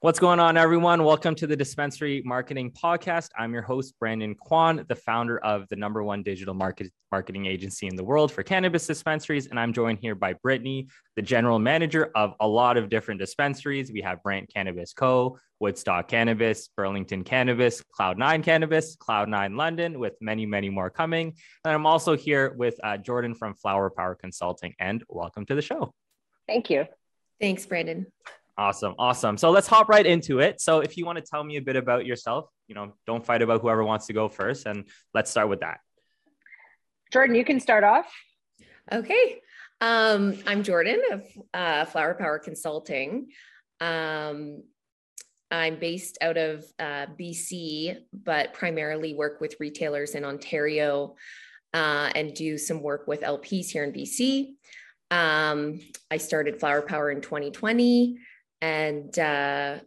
What's going on, everyone? Welcome to the Dispensary Marketing Podcast. I'm your host, Brandon Kwan, the founder of the number one digital market, marketing agency in the world for cannabis dispensaries. And I'm joined here by Britney, the general manager of a lot of different dispensaries. We have Brant Cannabis Co., Woodstock Cannabis, Burlington Cannabis, Cloud9 Cannabis, Cloud9 London, with many, many more coming. And I'm also here with uh, Jordan from Flower Power Consulting. And welcome to the show. Thank you. Thanks, Brandon. Awesome. Awesome. So let's hop right into it. So if you want to tell me a bit about yourself, you know, don't fight about whoever wants to go first. And let's start with that. Jordan, you can start off. Okay. Um, I'm Jordan of uh, Flower Power Consulting. Um, I'm based out of uh, BC, but primarily work with retailers in Ontario uh, and do some work with LPs here in BC. Um, I started Flower Power in 2020 and uh,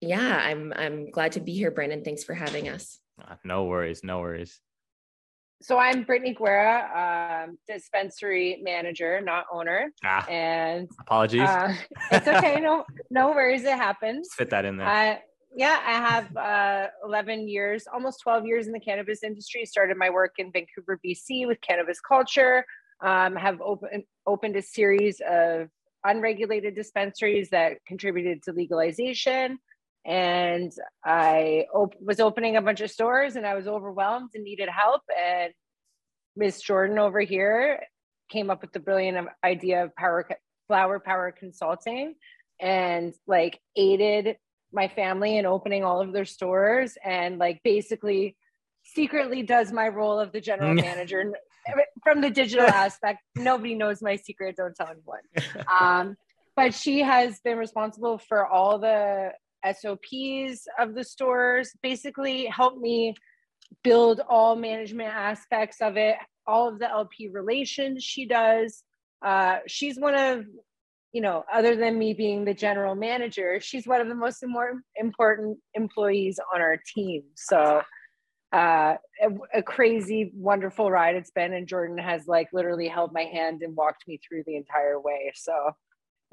yeah, I'm I'm glad to be here, Brandon. Thanks for having us. Uh, no worries, no worries. So I'm Britney Guerra, um, dispensary manager, not owner. Ah, and apologies. Uh, it's okay. no, no worries. It happens. Fit that in there. Uh, yeah, I have uh, 11 years, almost 12 years in the cannabis industry. Started my work in Vancouver, BC, with cannabis culture. Um, have open, opened a series of unregulated dispensaries that contributed to legalization. And I op- was opening a bunch of stores and I was overwhelmed and needed help. And Miss Jordan over here came up with the brilliant idea of power flower power consulting and like aided my family in opening all of their stores and like basically secretly does my role of the general manager from the digital aspect, nobody knows my secret. Don't tell anyone. Um, but she has been responsible for all the SOPs of the stores, basically helped me build all management aspects of it, all of the LP relations she does. Uh, she's one of, you know, other than me being the general manager, she's one of the most more important employees on our team. So uh, a, a, crazy, wonderful ride it's been. And Jordan has like literally held my hand and walked me through the entire way. So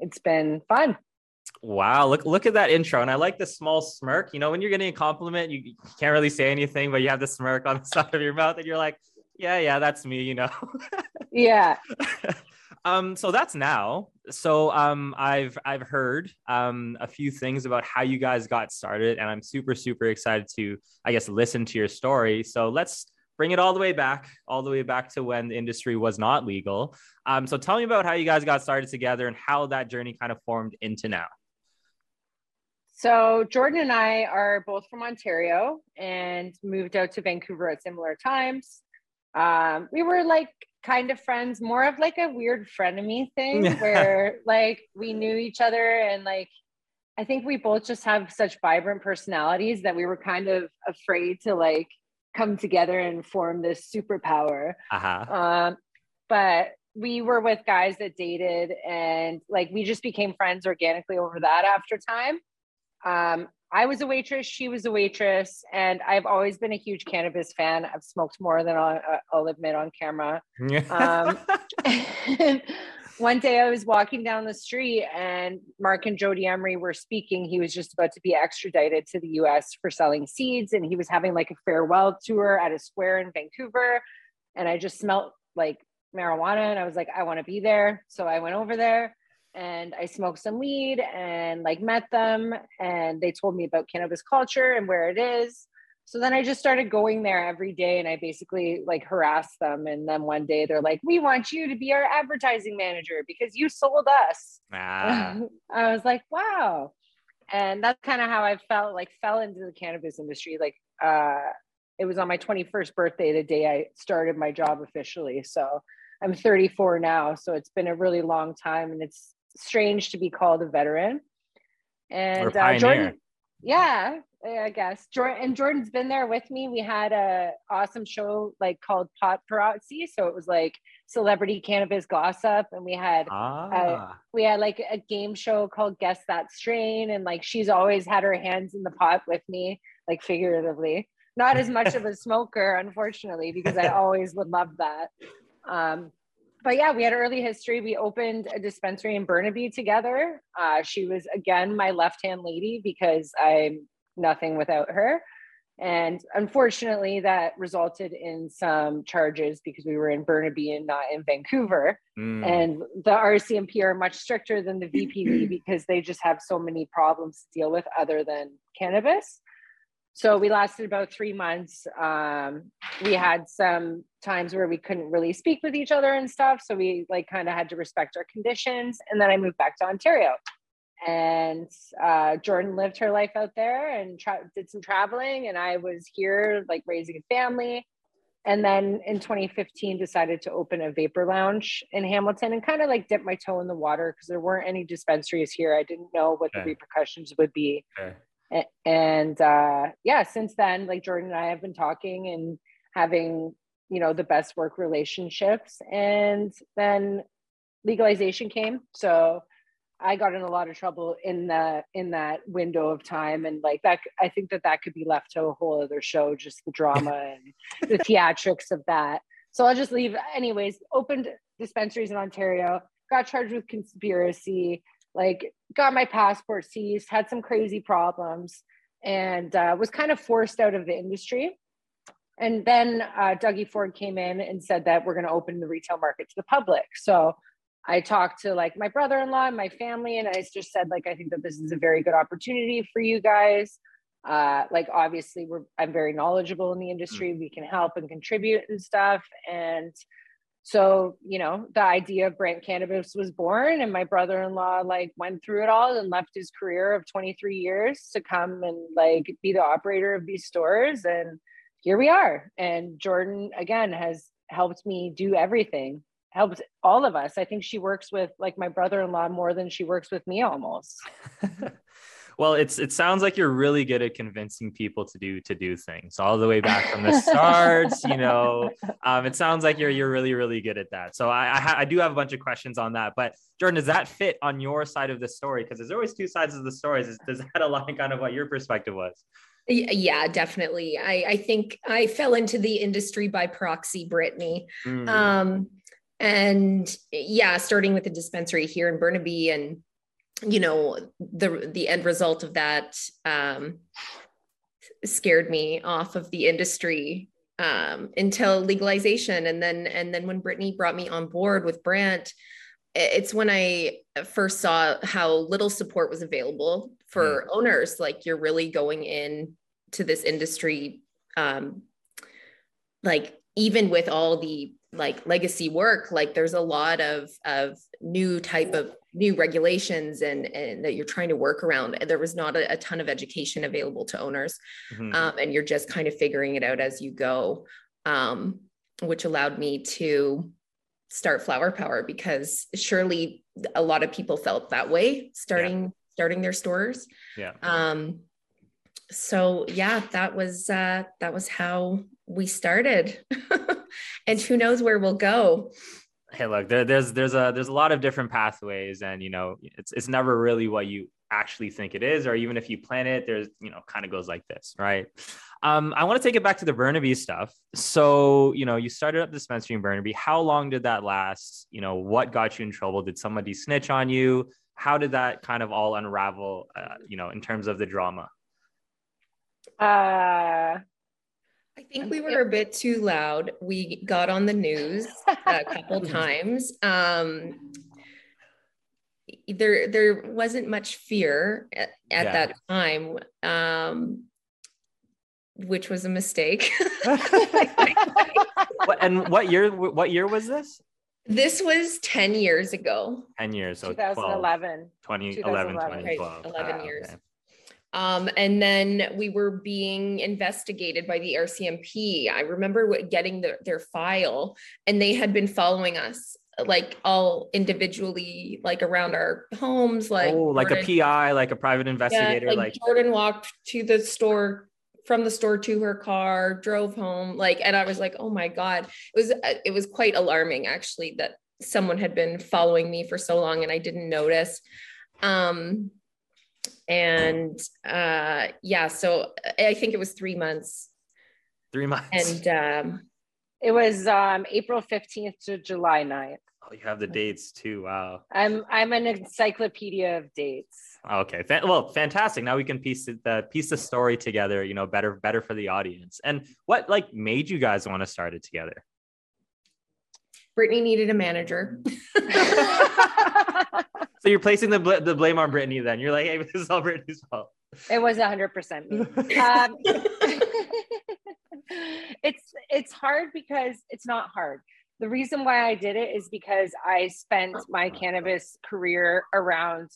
it's been fun. Wow, look look at that intro. And I like the small smirk. You know, when you're getting a compliment, you, you can't really say anything, but you have the smirk on the side of your mouth, and you're like, Yeah, yeah, that's me, you know. yeah. Um, so that's now. So um, I've I've heard um, a few things about how you guys got started, and I'm super super excited to I guess listen to your story. So let's bring it all the way back, all the way back to when the industry was not legal. Um, so tell me about how you guys got started together and how that journey kind of formed into now. So Jordan and I are both from Ontario and moved out to Vancouver at similar times. Um, we were like kind of friends, more of like a weird frenemy thing where like we knew each other and like I think we both just have such vibrant personalities that we were kind of afraid to like come together and form this superpower. Uh-huh. Um, but we were with guys that dated and like we just became friends organically over that after time. Um, I was a waitress, she was a waitress, and I've always been a huge cannabis fan. I've smoked more than I'll, uh, I'll admit on camera. um, one day I was walking down the street and Marc and Jodie Emery were speaking. He was just about to be extradited to the US for selling seeds, and he was having like a farewell tour at a square in Vancouver. And I just smelled like marijuana, and I was like, I want to be there. So I went over there and I smoked some weed and like met them and they told me about cannabis culture and where it is. So then I just started going there every day and I basically like harassed them. And then one day they're like, We want you to be our advertising manager because you sold us. Ah. I was like, Wow. And that's kind of how I felt like fell into the cannabis industry. Like uh it was on my 21st birthday, the day I started my job officially. So I'm 34 now. So it's been a really long time and it's strange to be called a veteran. And uh, Jordan, yeah, I guess Jordan and Jordan's been there with me. We had a awesome show like called Paparazzi, so it was like celebrity cannabis gossip, and we had ah. uh, we had like a game show called Guess That Strain, and like she's always had her hands in the pot with me, like figuratively. Not as much of a smoker, unfortunately, because I always would love that. Um, but yeah, we had early history. We opened a dispensary in Burnaby together. Uh, she was again my left hand lady because I'm nothing without her. And unfortunately, that resulted in some charges because we were in Burnaby and not in Vancouver. Mm. And the RCMP are much stricter than the VPD because they just have so many problems to deal with other than cannabis. So we lasted about three months. Um, we had some times where we couldn't really speak with each other and stuff. So we like kind of had to respect our conditions. And then I moved back to Ontario and uh, Jordan lived her life out there and tra- did some traveling, and I was here like raising a family. And then in 2015, decided to open a vapor lounge in Hamilton and kind of like dip my toe in the water because there weren't any dispensaries here. I didn't know what okay. the repercussions would be. Okay. And uh, yeah, since then, like Jordan and I have been talking and having, you know, the best work relationships. And then legalization came. So I got in a lot of trouble in the in that window of time, and like that, I think that that could be left to a whole other show, just the drama and the theatrics of that. So I'll just leave. Anyways, opened dispensaries in Ontario, got charged with conspiracy, like got my passport seized, had some crazy problems, and uh, was kind of forced out of the industry. And then uh, Dougie Ford came in and said that we're going to open the retail market to the public. So I talked to like my brother-in-law and my family, and I just said like I think that this is a very good opportunity for you guys. Uh, like obviously we're I'm very knowledgeable in the industry. Mm. We can help and contribute and stuff. And so you know the idea of Brant Cannabis was born, and my brother-in-law like went through it all and left his career of 23 years to come and like be the operator of these stores. And here we are. And Jordan again has helped me do everything helps all of us. I think she works with like my brother-in-law more than she works with me almost. well, it's it sounds like you're really good at convincing people to do to do things all the way back from the start. you know, um, it sounds like you're you're really really good at that. So I I, ha- I do have a bunch of questions on that. But Jordan, does that fit on your side of the story? Because there's always two sides of the stories. Does that align kind of what your perspective was? Yeah, definitely. I, I think I fell into the industry by proxy, Britney. Mm. Um, and yeah starting with the dispensary here in burnaby and you know the the end result of that um, scared me off of the industry um, until legalization and then and then when britney brought me on board with brant it's when i first saw how little support was available for mm. owners like you're really going in to this industry um, like even with all the like legacy work like there's a lot of of new type of new regulations and and that you're trying to work around there was not a, a ton of education available to owners mm-hmm. um, and you're just kind of figuring it out as you go um, which allowed me to start flower power because surely a lot of people felt that way starting yeah. starting their stores yeah um so yeah that was uh that was how we started and who knows where we'll go hey look there, there's there's a there's a lot of different pathways and you know it's it's never really what you actually think it is or even if you plan it there's you know kind of goes like this right? Um i want to take it back to the burnaby stuff. So you know you started up the dispensary in burnaby. How long did that last? You know what got you in trouble? Did somebody snitch on you? How did that kind of all unravel uh, you know in terms of the drama? Uh I think we were a bit too loud. We got on the news a couple times. Um, there, there wasn't much fear at, at yeah. that time, um, which was a mistake. and what year? What year was this? This was 10 years ago. 10 years. So 2011. 2011, 2012. 11 ah, years. Okay. Um, and then we were being investigated by the RCMP. I remember getting the, their file, and they had been following us like all individually, like around our homes, like oh, like Jordan, a PI, like a private investigator. Yeah, like, like Jordan walked to the store from the store to her car, drove home, like, and I was like, oh my god, it was it was quite alarming actually that someone had been following me for so long and I didn't notice. Um, and uh yeah so i think it was three months three months and um it was um april 15th to july 9th Oh, you have the dates too. Wow. I'm I'm an encyclopedia of dates. Okay. well, fantastic. Now we can piece the piece the story together. You know, better better for the audience. And what like made you guys want to start it together? Britney needed a manager. so you're placing the bl- the blame on Britney. Then you're like, hey, this is all Britney's fault. It was 100 percent me. Um, it's it's hard because it's not hard the reason why I did it is because I spent my cannabis career around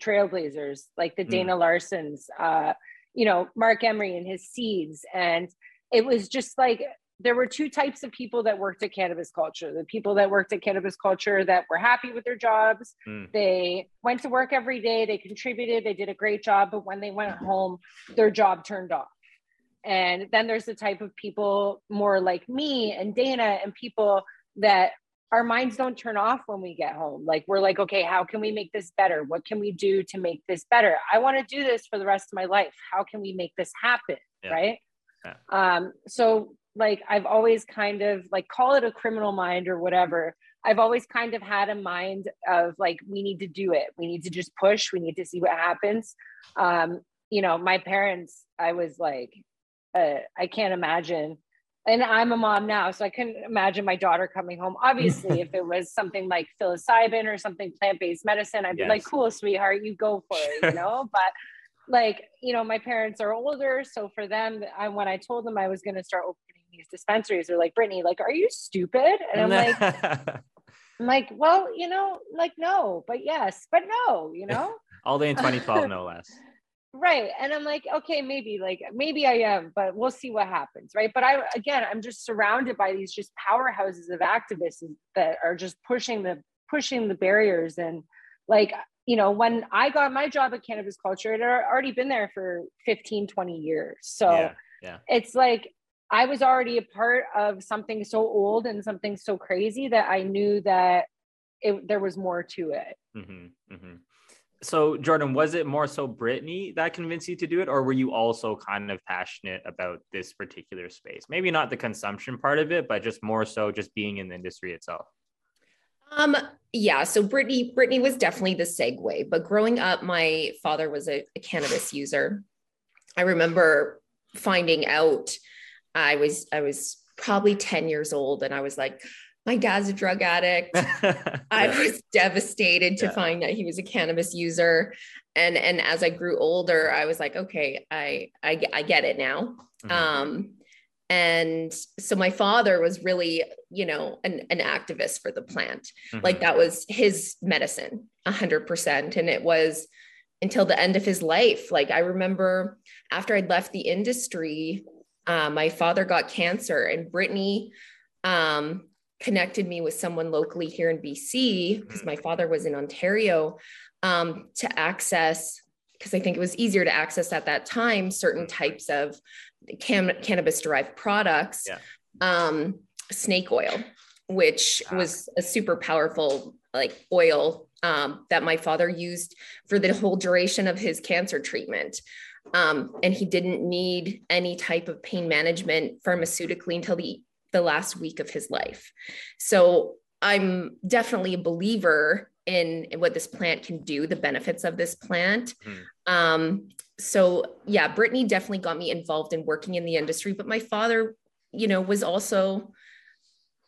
trailblazers like the mm. Dana Larsens, uh, you know, Marc Emery and his seeds. And it was just like there were two types of people that worked at cannabis culture the people that worked at cannabis culture that were happy with their jobs mm. they went to work every day they contributed they did a great job but when they went home their job turned off and then there's the type of people more like me and dana and people that our minds don't turn off when we get home. Like we're like, okay, how can we make this better? What can we do to make this better? I want to do this for the rest of my life. How can we make this happen? Yeah. Right. Yeah. Um, so like I've always kind of like call it a criminal mind or whatever. I've always kind of had a mind of like we need to do it. We need to just push. We need to see what happens. Um, you know, my parents, I was like, uh, I can't imagine and I'm a mom now, so I couldn't imagine my daughter coming home. Obviously, if it was something like psilocybin or something plant-based medicine, I'd yes. be like, "Cool, sweetheart, you go for it," you know. but like, you know, my parents are older, so for them, I, when I told them I was going to start opening these dispensaries, they're like, "Britney, like, are you stupid?" And I'm like, "I'm like, well, you know, like, no, but yes, but no, you know." All day in 2012, no less right and i'm like okay maybe like maybe i am but we'll see what happens right but i again i'm just surrounded by these just powerhouses of activists that are just pushing the pushing the barriers and like you know when i got my job at cannabis culture it had already been there for 15 20 years. So yeah, yeah. it's like i was already a part of something so old and something so crazy that i knew that it, there was more to it. Mm-hmm, mm-hmm. So jordan was it more so britney that convinced you to do it or were you also kind of passionate about this particular space? Maybe not the consumption part of it but just more so just being in the industry itself um yeah so britney britney was definitely the segue but growing up my father was a, a cannabis user i remember finding out i was i was probably 10 years old and i was like my dad's a drug addict. yeah. I was devastated to yeah. find that he was a cannabis user. And and as I grew older, I was like, okay, I I, I get it now. Mm-hmm. Um, and so my father was really, you know, an, an activist for the plant. Mm-hmm. Like that was his medicine, a hundred percent. And it was until the end of his life. Like I remember after I'd left the industry, uh, my father got cancer and Brittany um, connected me with someone locally here in BC because mm. my father was in Ontario um, to access because I think it was easier to access at that time certain types of cannabis derived products, yeah. um, snake oil, which ah. was a super powerful like oil um, that my father used for the whole duration of his cancer treatment. Um, and he didn't need any type of pain management pharmaceutically until the the last week of his life. So I'm definitely a believer in, in what this plant can do, the benefits of this plant. Mm. Um, so yeah, Britney definitely got me involved in working in the industry, but my father, you know, was also,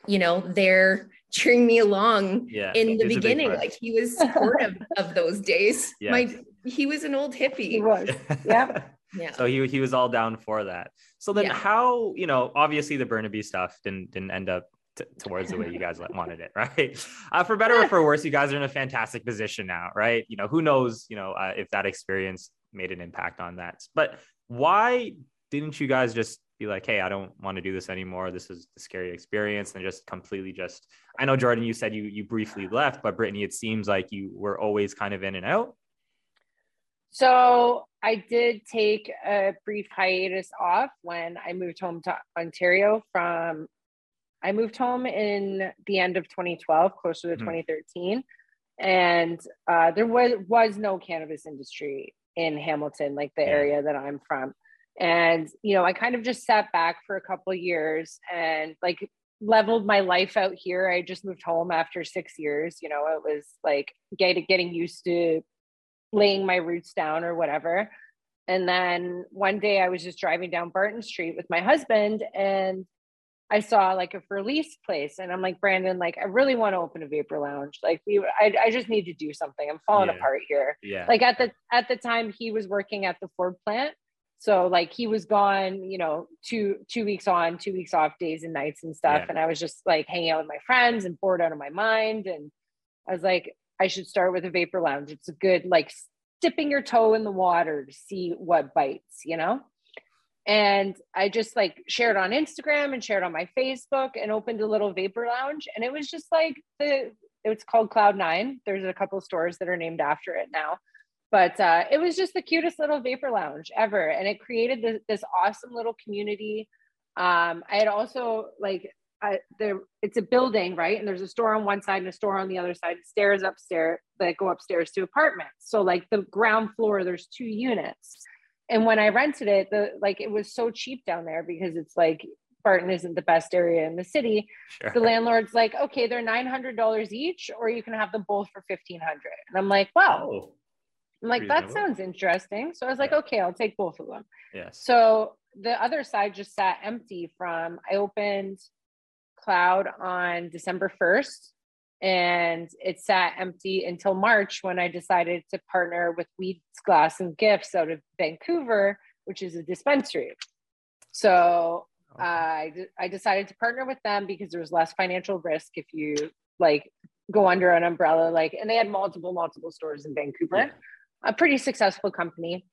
you know, there cheering me along yeah, in the beginning. Like he was supportive of those days. Yes. My he was an old hippie. He was. Yeah. yeah. So he he was all down for that. So then, yeah. how you know? Obviously, the Burnaby stuff didn't didn't end up t- towards the way you guys wanted it, right? Uh, for better or for worse, you guys are in a fantastic position now, right? You know, who knows? You know, uh, if that experience made an impact on that. But why didn't you guys just be like, hey, I don't want to do this anymore. This is a scary experience, and just completely just. I know Jordan, you said you you briefly left, but Britney, it seems like you were always kind of in and out. So I did take a brief hiatus off when I moved home to Ontario from I moved home in the end of 2012, closer to mm-hmm. 2013. And uh, there was was no cannabis industry in Hamilton, like the yeah. area that I'm from. And you know, I kind of just sat back for a couple years and like leveled my life out here. I just moved home after six years. You know, it was like getting getting used to laying my roots down or whatever. And then one day I was just driving down Barton Street with my husband and I saw like a release place and I'm like, Brandon, like I really want to open a vapor lounge. Like we I, I just need to do something. I'm falling Yeah. apart here. Yeah. Like at the at the time he was working at the Ford plant. So like he was gone, you know, two two weeks on, two weeks off days and nights and stuff. Yeah. And I was just like hanging out with my friends and bored out of my mind. And I was like, I should start with a vapor lounge. It's a good like dipping your toe in the water to see what bites, you know? And I just like shared on Instagram and shared on my Facebook and opened a little vapor lounge. And it was just like the it's called Cloud Nine. There's a couple stores that are named after it now. But uh, it was just the cutest little vapor lounge ever. And it created this, this awesome little community. Um, I had also like there it's a building, right? And there's a store on one side and a store on the other side, stairs upstairs that go upstairs to apartments. So like the ground floor, there's two units. And when I rented it, the like it was so cheap down there because it's like Barton isn't the best area in the city. Sure. The landlord's like, okay, they're nine hundred dollars each, or you can have them both for fifteen hundred. And I'm like, wow. Oh, I'm like, that sounds interesting. So I was like, Yeah. okay, I'll take both of them. yes. So the other side just sat empty from I opened Cloud on December 1st and it sat empty until March when I decided to partner with Weeds Glass and Gifts out of Vancouver, which is a dispensary. So Okay. I I decided to partner with them because there was less financial risk if you like go under an umbrella like and they had multiple multiple stores in Vancouver Yeah. a pretty successful company.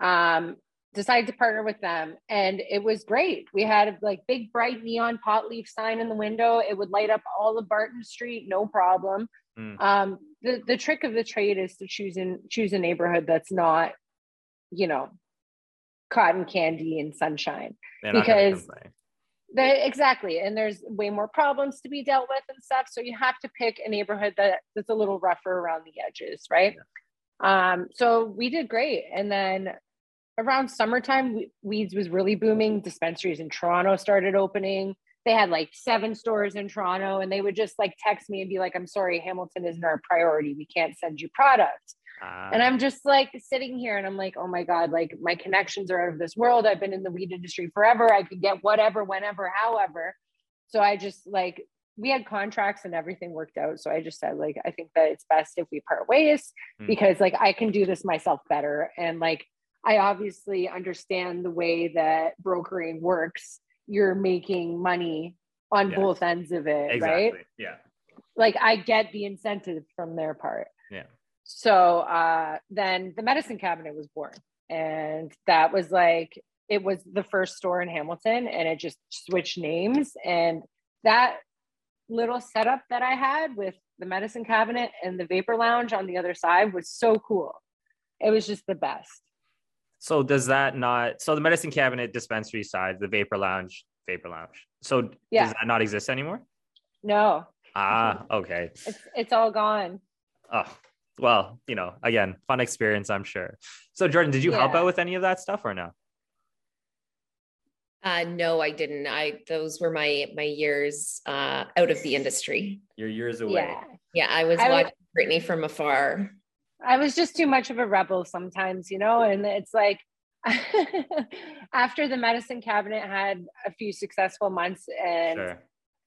Um, decided to partner with them, and it was great. We had a like big bright neon pot leaf sign in the window. It would light up all of Barton Street, no problem. Mm. Um, the the trick of the trade is to choose in choose a neighborhood that's not, you know, cotton candy and sunshine. They're because-. They, exactly, and there's way more problems to be dealt with and stuff. So you have to pick a neighborhood that that's a little rougher around the edges, right? Um, so we did great, and then around summertime, we- Weeds was really booming. Dispensaries in Toronto started opening. They had like seven stores in Toronto, and they would just like text me and be like, "I'm sorry, Hamilton isn't our priority. We can't send you product." Ah, And I'm just like sitting here and I'm like, oh my God, like my connections are out of this world. I've been in the weed industry forever. I could get whatever, whenever, however. So I just like, we had contracts and everything worked out. So I just said, like, I think that it's best if we part ways Hmm. because like I can do this myself better. And like, I obviously understand the way that brokering works. You're making money on Yes. both ends of it, exactly. right? Yeah. like I get the incentive from their part. Yeah. So uh, then the medicine cabinet was born, and that was like it was the first store in Hamilton, and it just switched names. And that little setup that I had with the medicine cabinet and the vapor lounge on the other side was so cool. It was just the best. So does that not? So the medicine cabinet dispensary side, the vapor lounge, vapor lounge. So Yeah. does that not exist anymore? No, Ah, okay. it's it's all gone. Oh, well, you know, again, fun experience, I'm sure. So Jordan, did you help out with any of that stuff or no? Uh, no, I didn't. I those were my my years uh, out of the industry. You're years away. Yeah. Yeah, I was I was- watching Britney from afar. I was just too much of a rebel sometimes, you know, and it's like after the medicine cabinet had a few successful months and Sure.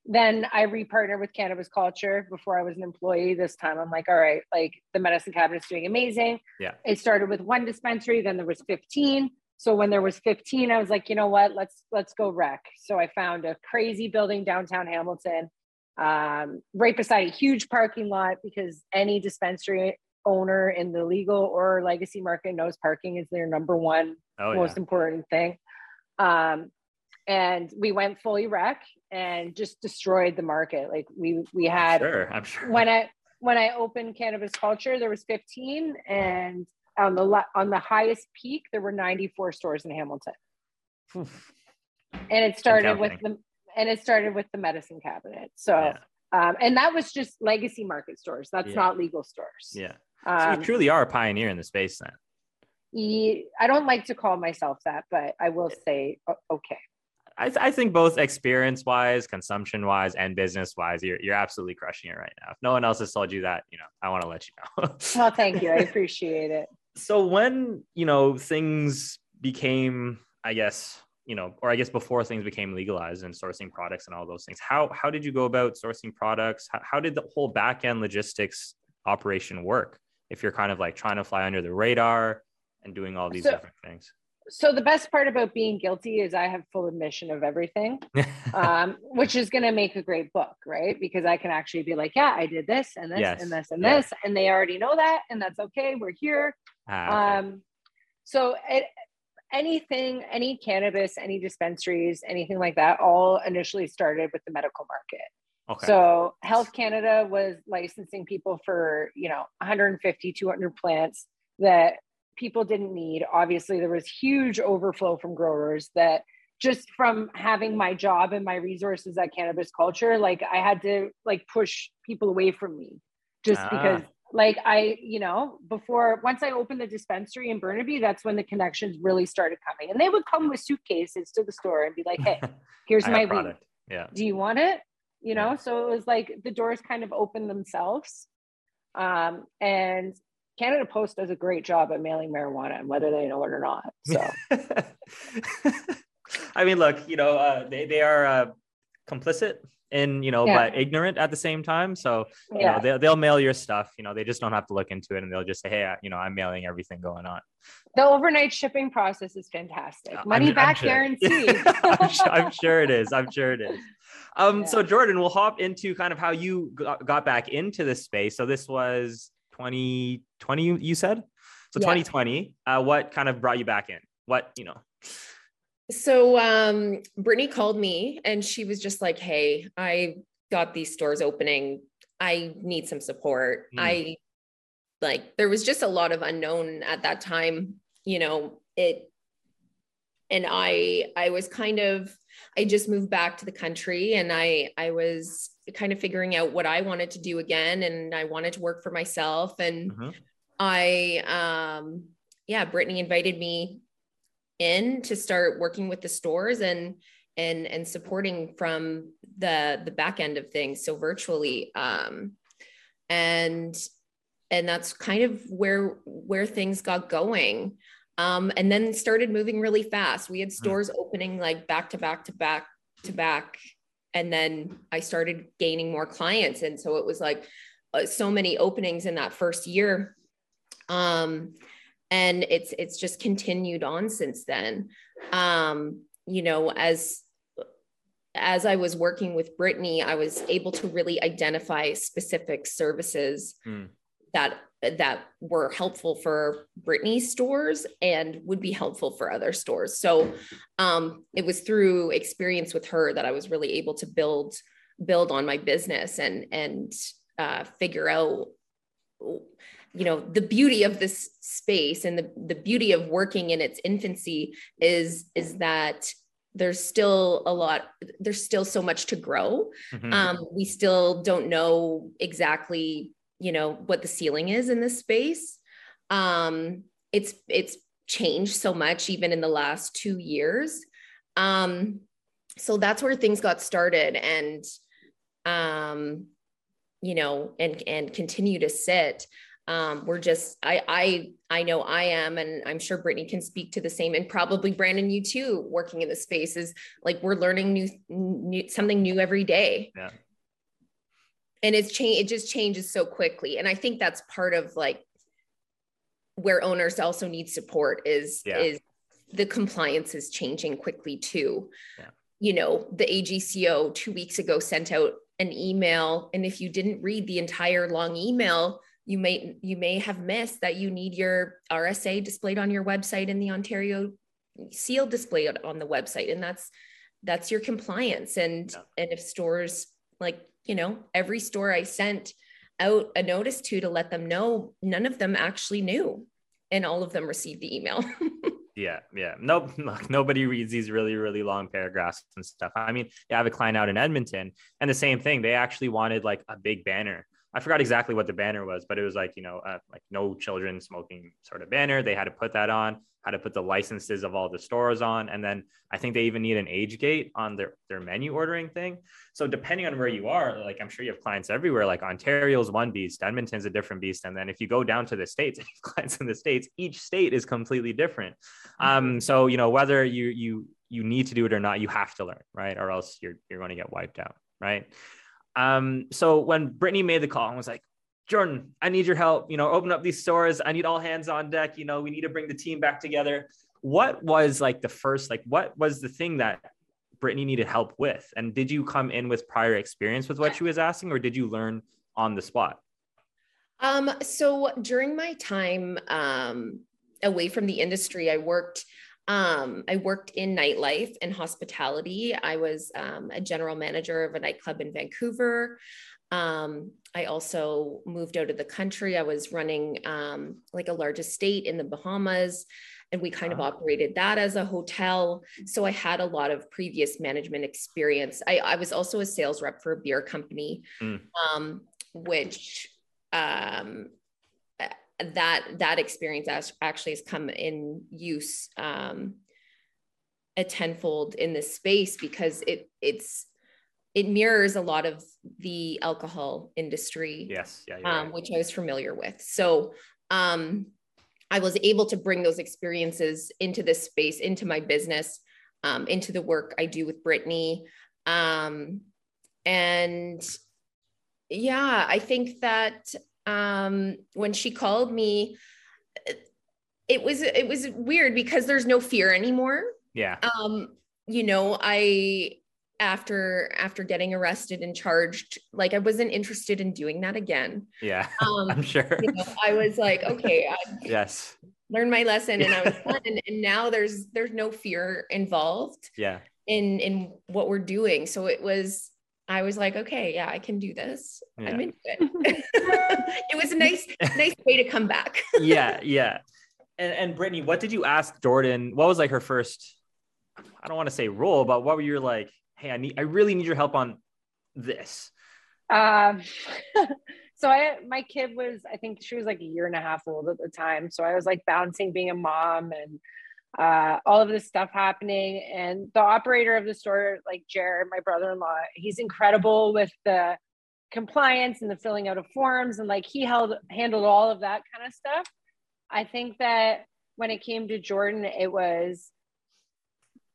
then I repartnered with cannabis culture before I was an employee. This time I'm like, all right, like the medicine cabinet's doing amazing. Yeah. It started with one dispensary, then there was 15. So when there was 15, I was like, you know what, let's let's go wreck. So I found a crazy building downtown Hamilton, um, right beside a huge parking lot because any dispensary owner in the legal or legacy market knows parking is their number one Oh most yeah. important thing. Um, and we went fully wreck and just destroyed the market. Like we we had Sure, I'm sure. when I when I opened cannabis culture, there was 15, and on the on the highest peak, there were 94 stores in Hamilton. Oof. And it started with the and it started with the medicine cabinet. So Yeah. um, and that was just legacy market stores. That's Yeah. not legal stores. Yeah. So Um, you truly are a pioneer in the space then. I don't like to call myself that, but I will say okay. I, th- I think both experience wise, consumption wise, and business wise, you're, you're absolutely crushing it right now. If no one else has told you that, you know, I want to let you know. well, thank you. I appreciate it. So when, you know, things became, I guess, you know, or I guess before things became legalized and sourcing products and all those things, how, how did you go about sourcing products? How, how did the whole back end logistics operation work? If you're kind of like trying to fly under the radar and doing all these so, different things so the best part about being guilty is I have full admission of everything, um, which is going to make a great book, right? Because I can actually be like, yeah, I did this and this yes. and this and yes. this, and they already know that, and that's okay. We're here. Ah, okay. Um, so it, anything, any cannabis, any dispensaries, anything like that, all initially started with the medical market. Okay. So Health Canada was licensing people for, you know, 150, 200 plants that people didn't need. Obviously, there was huge overflow from growers that just from having my job and my resources at cannabis culture, like I had to like push people away from me just ah. because like I, you know, before once I opened the dispensary in Burnaby, that's when the connections really started coming. And they would come with suitcases to the store and be like, hey, here's my weed. Yeah. Do you want it? You know, so it was like the doors kind of opened themselves. Um, and Canada Post does a great job at mailing marijuana, and whether they know it or not. So, I mean, look, you know, uh, they they are uh, complicit in you know, yeah. but ignorant at the same time. So, you yeah. know, they'll they'll mail your stuff. You know, they just don't have to look into it, and they'll just say, hey, I, you know, I'm mailing everything going on. The overnight shipping process is fantastic. Money I'm, back I'm sure. guaranteed. I'm, sure, I'm sure it is. I'm sure it is. Um, yeah. so Jordan, we'll hop into kind of how you got, got back into this space. So this was 2020 you said so yeah. 2020 uh, what kind of brought you back in what you know so um britney called me and she was just like hey i got these stores opening i need some support mm. i like there was just a lot of unknown at that time you know it and i i was kind of i just moved back to the country and i i was kind of figuring out what I wanted to do again. And I wanted to work for myself. And mm-hmm. I, um, yeah, Britney invited me in to start working with the stores and, and, and supporting from the, the back end of things. So virtually, um, and, and that's kind of where, where things got going. Um, and then started moving really fast. We had mm. stores opening like back to back to back to back and then I started gaining more clients. And so it was like uh, so many openings in that first year. Um, and it's it's just continued on since then. Um, you know, as as I was working with Britney, I was able to really identify specific services mm. that that were helpful for Britney's stores and would be helpful for other stores. So um, it was through experience with her that I was really able to build build on my business and and uh, figure out you know the beauty of this space and the, the beauty of working in its infancy is is that there's still a lot there's still so much to grow. Mm-hmm. um, we still don't know exactly you know what the ceiling is in this space. Um it's it's changed so much even in the last two years. Um so that's where things got started and um you know and and continue to sit um we're just i i i know i am and i'm sure britney can speak to the same and probably brandon you too working in the space is like we're learning new, new something new every day yeah and it's change it just changes so quickly and i think that's part of like where owners also need support is yeah. is the compliance is changing quickly too yeah. you know the agco two weeks ago sent out an email and if you didn't read the entire long email you may you may have missed that you need your rsa displayed on your website in the ontario seal displayed on the website and that's that's your compliance and yeah. and if stores like you know, every store I sent out a notice to to let them know, none of them actually knew. And all of them received the email. yeah, yeah. Nope. Nobody reads these really, really long paragraphs and stuff. I mean, I have a client out in Edmonton, and the same thing. They actually wanted like a big banner. I forgot exactly what the banner was, but it was like, you know, uh, like no children smoking sort of banner. They had to put that on. had to put the licenses of all the stores on. And then I think they even need an age gate on their, their menu ordering thing. So depending on where you are, like I'm sure you have clients everywhere, like Ontario's one beast, Edmonton's a different beast. And then if you go down to the States, clients in the States, each state is completely different. Um, mm-hmm. so, you know, whether you, you, you need to do it or not, you have to learn, right? Or else you're, you're going to get wiped out. Right. Um, so when Britney made the call and was like, Jordan, I need your help. You know, open up these stores. I need all hands on deck. You know, we need to bring the team back together. What was like the first, like, what was the thing that Britney needed help with? And did you come in with prior experience with what she was asking, or did you learn on the spot? Um, so during my time um, away from the industry, I worked. Um, I worked in nightlife and hospitality. I was um, a general manager of a nightclub in Vancouver. Um, I also moved out of the country. I was running um, like a large estate in the Bahamas, and we kind of operated that as a hotel. So I had a lot of previous management experience. I, I was also a sales rep for a beer company, mm. um, which um, that that experience actually has come in use um, a tenfold in this space because it it's it mirrors a lot of the alcohol industry. Yes, yeah, um, right. which I was familiar with. So um, I was able to bring those experiences into this space, into my business, um, into the work I do with Britney. Um, and yeah, I think that um, when she called me, it was it was weird because there's no fear anymore. Yeah. Um, you know, I after after getting arrested and charged like i wasn't interested in doing that again. Yeah um, i'm sure. you know, i was like okay I yes. learned my lesson and i was done and, and now there's there's no fear involved yeah. in in what we're doing. So it was i was like okay yeah i can do this yeah. i'm into it it was a nice nice way to come back yeah yeah and and britney what did you ask jordan what was like her first i don't want to say role but what were you like hey, I need, I really need your help on this? Um, so I, my kid was, I think she was like a year and a half old at the time. So I was like bouncing being a mom and uh, all of this stuff happening. And the operator of the store, like Jared, my brother-in-law, he's incredible with the compliance and the filling out of forms. And like he held, handled all of that kind of stuff. I think that when it came to Jordan, it was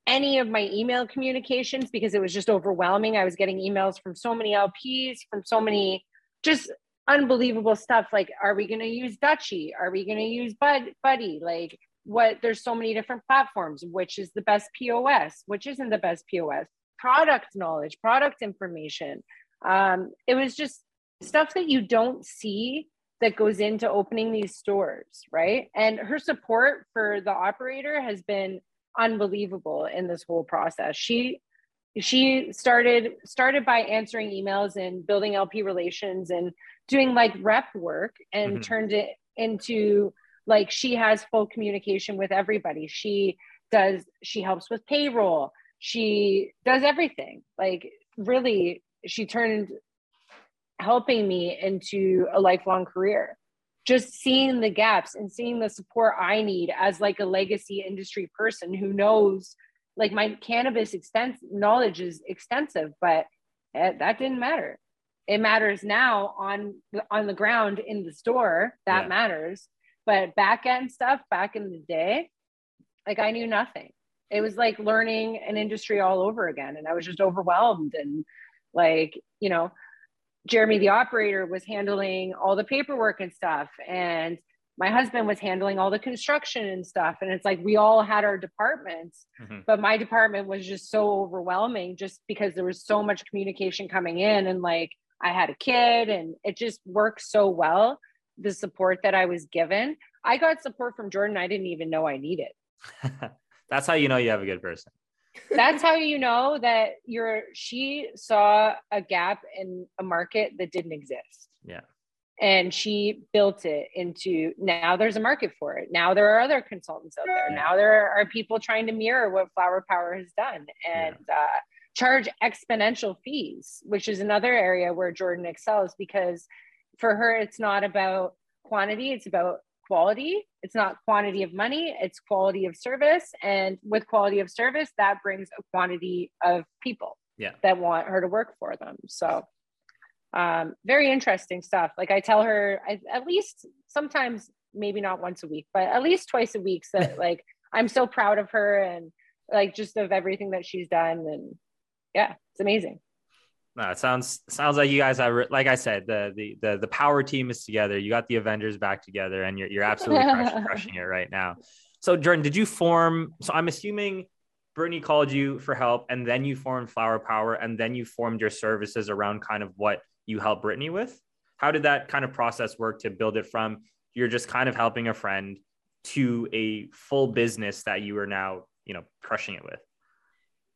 any of my email communications because it was just overwhelming. I was getting emails from so many LPs, from so many just unbelievable stuff. Like, are we going to use Dutchie? Are we going to use Bud Buddy? Like, what? There's so many different platforms. Which is the best POS? Which isn't the best POS? Product knowledge, product information. Um, it was just stuff that you don't see that goes into opening these stores, right? And her support for the operator has been unbelievable in this whole process. She she started started by answering emails and building LP relations and doing like rep work and mm-hmm. turned it into like she has full communication with everybody. She does she helps with payroll. She does everything. Like really she turned helping me into a lifelong career just seeing the gaps and seeing the support I need as like a legacy industry person who knows like my cannabis extent knowledge is extensive, but it, that didn't matter. It matters now on on the ground in the store. That yeah. matters. But back end stuff back in the day, like I knew nothing. It was like learning an industry all over again, and I was just overwhelmed and like you know Jeremy, the operator, was handling all the paperwork and stuff. And my husband was handling all the construction and stuff. And it's like we all had our departments, mm-hmm. but my department was just so overwhelming just because there was so much communication coming in. And like I had a kid and it just worked so well. The support that I was given, I got support from Jordan. I didn't even know I needed. That's how you know you have a good person. That's how you know that you're she saw a gap in a market that didn't exist. Yeah. And she built it into now there's a market for it. Now there are other consultants out there. Now there are people trying to mirror what flower power has done and yeah. uh, charge exponential fees which is another area where jordan excels because for her it's not about quantity it's about quality. It's not quantity of money, it's quality of service. And with quality of service, that brings a quantity of people yeah. that want her to work for them. So um, very interesting stuff. Like I tell her I, at least sometimes, maybe not once a week, but at least twice a week. So like I'm so proud of her and like just of everything that she's done. And yeah, it's amazing. No, it sounds sounds like you guys are like I said, the the the the power team is together. You got the Avengers back together, and you're you're absolutely crushing, crushing it right now. So Jordan, did you form? So I'm assuming Britney called you for help, and then you formed Flower Power, and then you formed your services around kind of what you help Britney with. How did that kind of process work to build it from you're just kind of helping a friend to a full business that you are now you know crushing it with?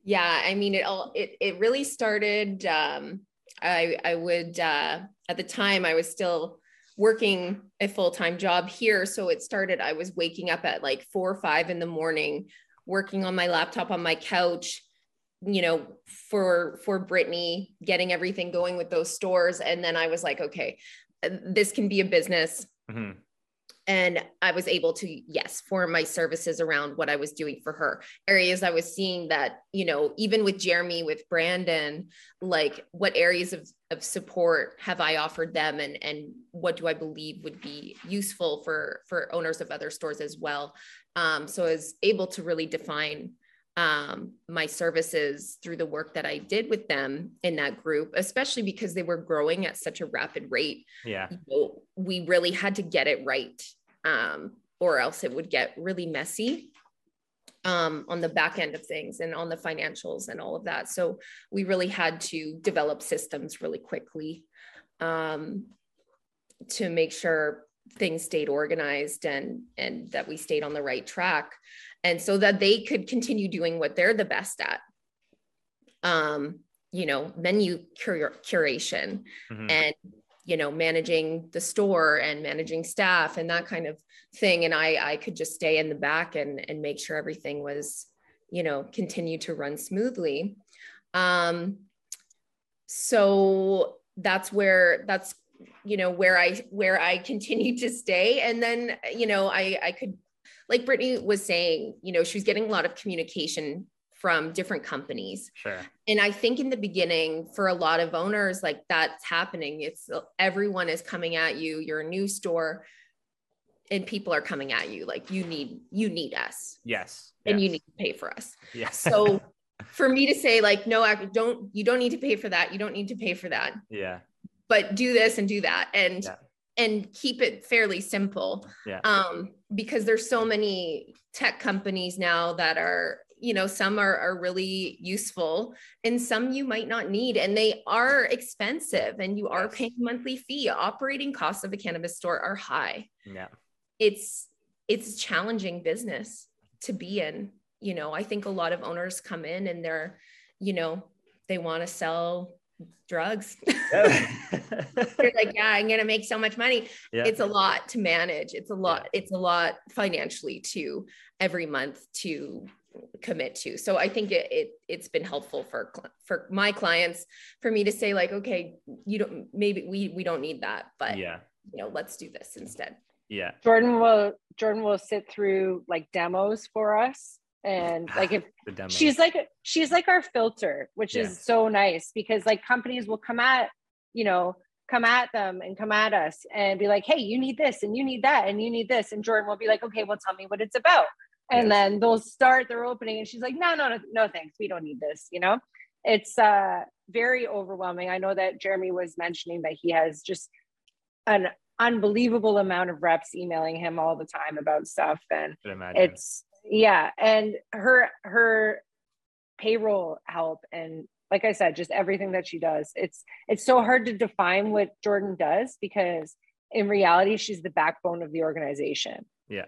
Yeah, I mean, it all it it really started. Um, I I would uh, at the time I was still working a full time job here, so it started. I was waking up at like four or five in the morning, working on my laptop on my couch, you know, for for Britney, getting everything going with those stores, and then I was like, okay, this can be a business. Mm-hmm and i was able to yes form my services around what i was doing for her areas i was seeing that you know even with jeremy with brandon like what areas of, of support have i offered them and and what do i believe would be useful for for owners of other stores as well um, so i was able to really define um, my services through the work that I did with them in that group, especially because they were growing at such a rapid rate. Yeah. You know, we really had to get it right um, or else it would get really messy um, on the back end of things and on the financials and all of that. So we really had to develop systems really quickly um, to make sure things stayed organized and and that we stayed on the right track and so that they could continue doing what they're the best at um you know menu cur- curation mm-hmm. and you know managing the store and managing staff and that kind of thing. And i i could just stay in the back and and make sure everything was you know continue to run smoothly. Um so that's where that's you know where i where i continued to stay. And then you know i i could like britney was saying you know she was getting a lot of communication from different companies. Sure. And I think in the beginning, for a lot of owners, like that's happening. It's everyone is coming at you. You're a new store, and people are coming at you like you need you need us. Yes. And yes. you need to pay for us. Yes. So for me to say like no, I don't. You don't need to pay for that. You don't need to pay for that. Yeah. But do this and do that, and yeah. and keep it fairly simple. Yeah. Um, because there's so many tech companies now that are you know some are, are really useful and some you might not need and they are expensive and you are paying monthly fee. Operating costs of a cannabis store are high. Yeah. It's it's challenging business to be in. You know i think a lot of owners come in and they're you know they want to sell drugs. They're like yeah i'm gonna make so much money. Yeah. it's a lot to manage. It's a lot yeah. it's a lot financially to every month to commit to. So I think it, it it's been helpful for for my clients for me to say like, okay, you don't maybe we we don't need that, but yeah, you know, let's do this instead. Yeah. Jordan will Jordan will sit through like demos for us. And like if she's like she's like our filter, which yeah. is so nice because like companies will come at, you know, come at them and come at us and be like, hey, you need this and you need that and you need this. And Jordan will be like, okay, well, tell me what it's about and yes. then they'll start their opening and she's like no no no no thanks. We don't need this you know? It's uh very overwhelming. I know that jeremy was mentioning that he has just an unbelievable amount of reps emailing him all the time about stuff and it's yeah and her her payroll help and like i said just everything that she does it's it's so hard to define what jordan does because in reality she's the backbone of the organization. Yeah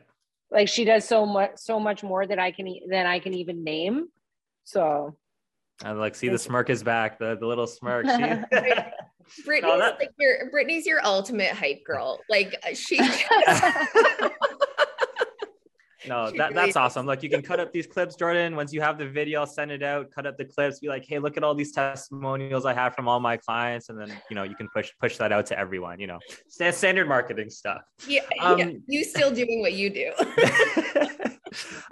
like she does so much so much more that i can than i can even name. So i like see the smirk is back the, the little smirk britney's oh, that... like your britney's your ultimate hype girl. Like uh, she no, that, that's awesome. Look, you can cut up these clips, Jordan. Once you have the video, I'll send it out, cut up the clips, be like, hey, look at all these testimonials I have from all my clients. And then, you know, you can push push that out to everyone, you know, standard marketing stuff. Yeah. Um, yeah. You still doing what you do.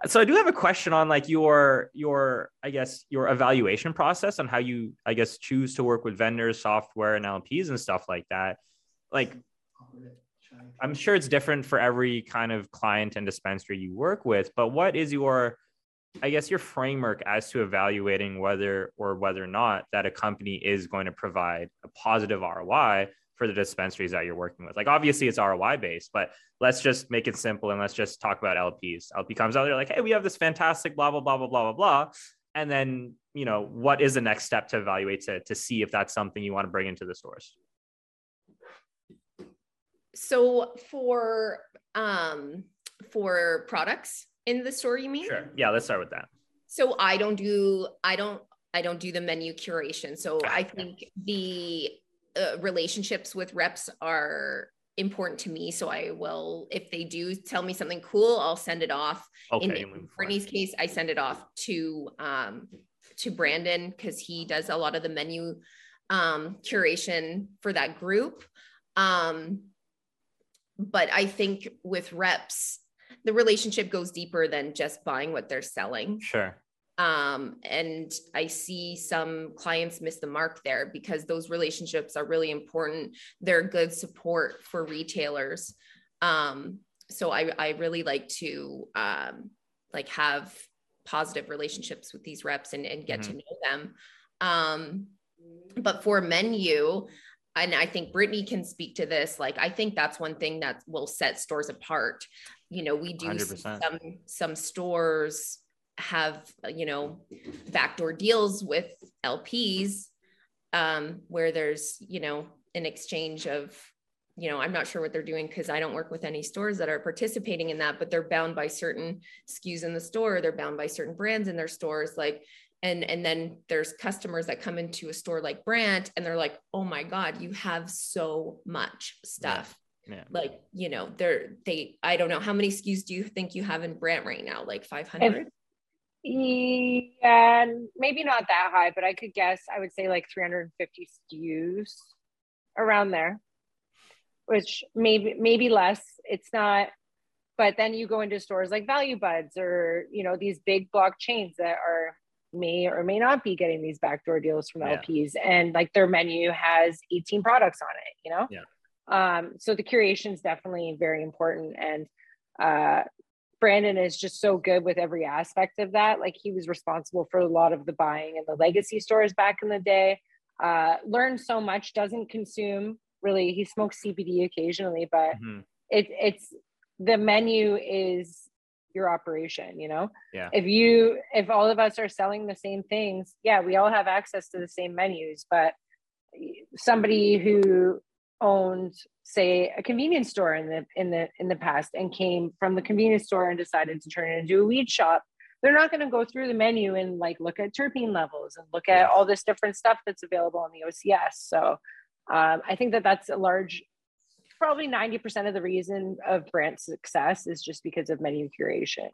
so I do have a question on like your your I guess your evaluation process on how you I guess choose to work with vendors, software, and LPs and stuff like that. Like I'm sure it's different for every kind of client and dispensary you work with, but what is your I guess your framework as to evaluating whether or whether or not that a company is going to provide a positive ROI for the dispensaries that you're working with. Like obviously it's ROI based, but let's just make it simple and let's just talk about LPs. LP comes out, they're like, hey, we have this fantastic blah blah blah blah blah blah blah. And then, you know, what is the next step to evaluate to, to see if that's something you want to bring into the stores? So for um for products in the store, you mean? Sure. Yeah, let's start with that. So I don't do I don't I don't do the menu curation. So I think the uh, relationships with reps are important to me. So I will, if they do tell me something cool, I'll send it off. Okay. In Britney's case, I send it off to um, to Brandon because he does a lot of the menu um, curation for that group. Um, but I think with reps, the relationship goes deeper than just buying what they're selling. Sure. Um, and I see some clients miss the mark there because those relationships are really important. They're good support for retailers. Um, so I, I really like to um, like have positive relationships with these reps and, and get mm-hmm. to know them. Um, but for menu, and I think Britney can speak to this. Like, I think that's one thing that will set stores apart. You know, we do some some stores have you know backdoor deals with lps um, where there's you know an exchange of you know i'm not sure what they're doing because i don't work with any stores that are participating in that but they're bound by certain skus in the store they're bound by certain brands in their stores like and and then there's customers that come into a store like Brant and they're like oh my god you have so much stuff yeah. Yeah. like you know they're they i don't know how many skus do you think you have in Brant right now like 500 yeah, maybe not that high, but I could guess. I would say like 350 SKUs around there, which maybe maybe less. It's not, but then you go into stores like Value Buds or you know these big block chains that are may or may not be getting these backdoor deals from yeah. LPs, and like their menu has 18 products on it. You know, yeah. Um, so the curation is definitely very important, and uh, Brandon is just so good with every aspect of that. Like he was responsible for a lot of the buying in the legacy stores back in the day. Uh, learned so much, doesn't consume really. He smokes CBD occasionally, but mm-hmm. it, it's the menu is your operation, you know? Yeah. If you, if all of us are selling the same things, yeah, we all have access to the same menus, but somebody who owned say a convenience store in the in the in the past and came from the convenience store and decided to turn it into a weed shop they're not going to go through the menu and like look at terpene levels and look at all this different stuff that's available on the ocs so um, i think that that's a large probably 90% of the reason of Brant's success is just because of menu curation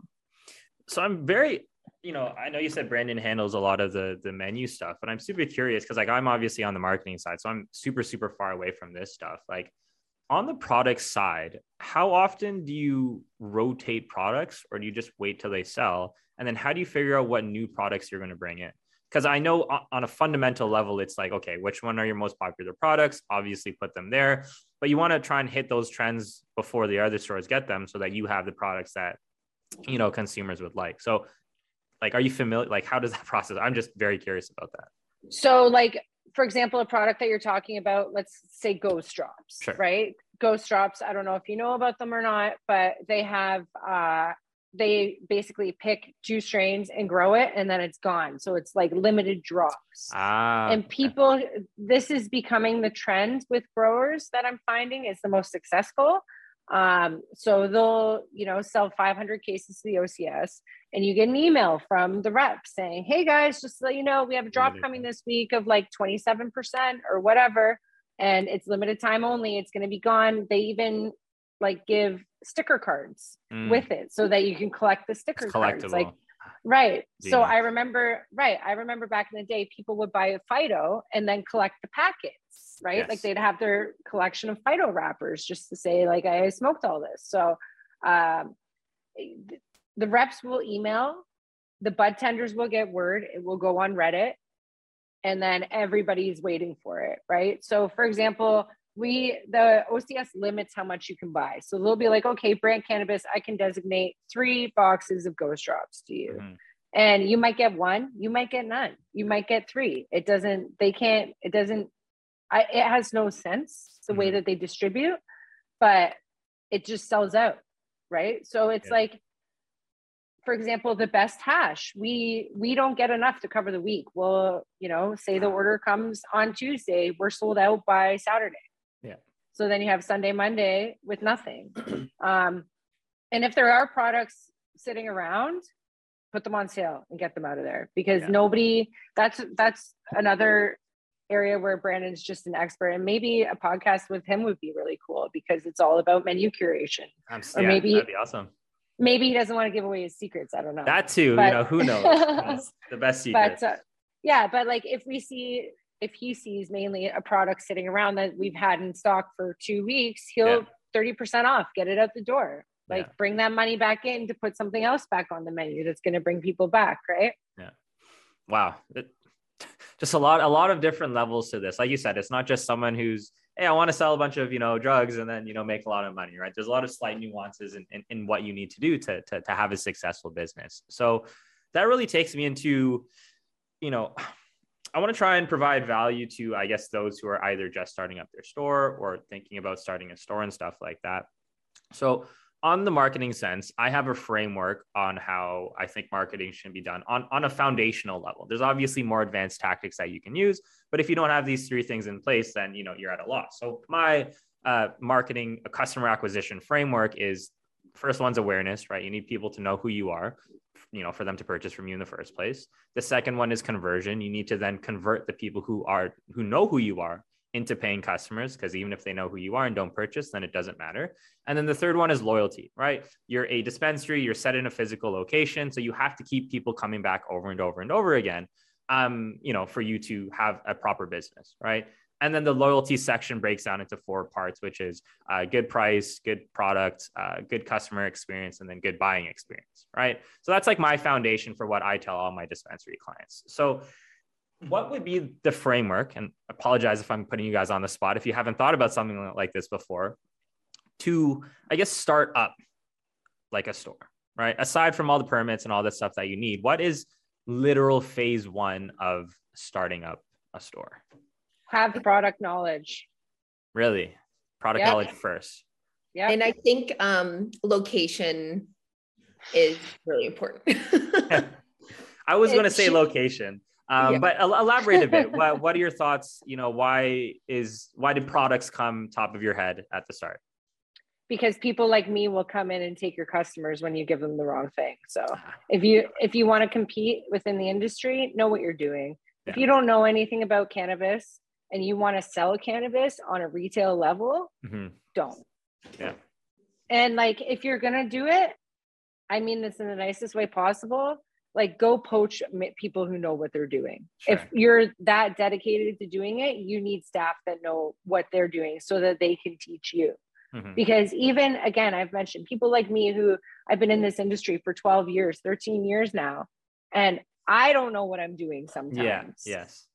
so i'm very you know, I know you said Brandon handles a lot of the the menu stuff, but I'm super curious because like I'm obviously on the marketing side, so I'm super super far away from this stuff. Like on the product side, how often do you rotate products, or do you just wait till they sell? And then how do you figure out what new products you're going to bring in? Because I know on a fundamental level, it's like, okay, which one are your most popular products? Obviously, put them there, but you want to try and hit those trends before the other stores get them, so that you have the products that you know consumers would like. So like, are you familiar? Like, how does that process? I'm just very curious about that. So, like, for example, a product that you're talking about, let's say Ghost Drops, sure. right? Ghost Drops. I don't know if you know about them or not, but they have uh, they basically pick two strains and grow it and then it's gone so it's like limited drops ah, and people okay. this is becoming the trend with growers that i'm finding is the most successful um, so they'll, you know, sell 500 cases to the OCS and you get an email from the rep saying, Hey guys, just let you know, we have a drop coming this week of like 27% or whatever. And it's limited time only. It's going to be gone. They even like give sticker cards Mm, with it so that you can collect the sticker cards. Like right. So I remember right. I remember back in the day people would buy a Fido and then collect the packets, right? Yes. Like they'd have their collection of Fido wrappers just to say like I smoked all this. So um the reps will email, the bud tenders will get word, it will go on Reddit, and then everybody's waiting for it, right? So, for example, we the OCS limits how much you can buy. So they'll be like, okay, brant cannabis, I can designate three boxes of ghost drops to you. Mhm. And you might get one, you might get none, you might get three. It doesn't, they can't, it doesn't, I, it has no sense the way Mhm. that they distribute, but it just sells out, right? So it's Yeah. like, for example, the best hash, we we don't get enough to cover the week. Well, you know, say the order comes on Tuesday, we're sold out by Saturday. So then you have Sunday, Monday with nothing. um, and if there are products sitting around, put them on sale and get them out of there because Yeah. nobody. That's that's another area where Brandon's just an expert, and maybe a podcast with him would be really cool because it's all about menu curation. I'm, s- or yeah, maybe- that'd be awesome. Maybe he doesn't want to give away his secrets. I don't know. That too, But- you know, who knows? The best secret. but uh, yeah but like if we see if he sees mainly a product sitting around that we've had in stock for two weeks he'll Yeah. 30% off get it out the door like Yeah. bring that money back in to put something else back on the menu that's going to bring people back right Yeah. wow It- just a lot a lot of different levels to this like you said it's not just someone who's hey i want to sell a bunch of you know drugs and then you know make a lot of money right there's a lot of slight nuances in, in, in what you need to do to, to to have a successful business so that really takes me into you know i want to try and provide value to i guess those who are either just starting up their store or thinking about starting a store and stuff like that so on the marketing sense, I have a framework on how I think marketing should be done on, on a foundational level. There's obviously more advanced tactics that you can use, but if you don't have these three things in place, then you know you're at a loss. So my uh, marketing a customer acquisition framework is first one's awareness, right? You need people to know who you are, you know, for them to purchase from you in the first place. The second one is conversion. You need to then convert the people who are who know who you are into paying customers because even if they know who you are and don't purchase, then it doesn't matter. And then the third one is loyalty, right? You're a dispensary, you're set in a physical location. So you have to keep people coming back over and over and over again, um, you know, for you to have a proper business, right? And then the loyalty section breaks down into four parts, which is uh, good price, good product, uh, good customer experience, and then good buying experience, right? So that's like my foundation for what I tell all my dispensary clients. So what would be the framework and apologize if i'm putting you guys on the spot if you haven't thought about something like this before to i guess start up like a store right aside from all the permits and all the stuff that you need what is literal phase one of starting up a store have product knowledge. Really? Product Yeah. knowledge first. Yeah And I think um, location is really important. i was going to say location. Um, Yeah. but elaborate a bit. What, what are your thoughts? You know why is why did products come top of your head at the start? Because people like me will come in and take your customers when you give them the wrong thing. So if you if you want to compete within the industry know what you're doing. If you don't know anything about cannabis and you want to sell cannabis on a retail level Mhm. don't Yeah. and like if you're gonna do it i mean this in the nicest way possible like go poach people who know what they're doing if you're that dedicated to doing it you need staff that know what they're doing so that they can teach you Mhm. because even again i've mentioned people like me who i've been in this industry for 12 years 13 years now and i don't know what i'm doing sometimes Yeah. Yes.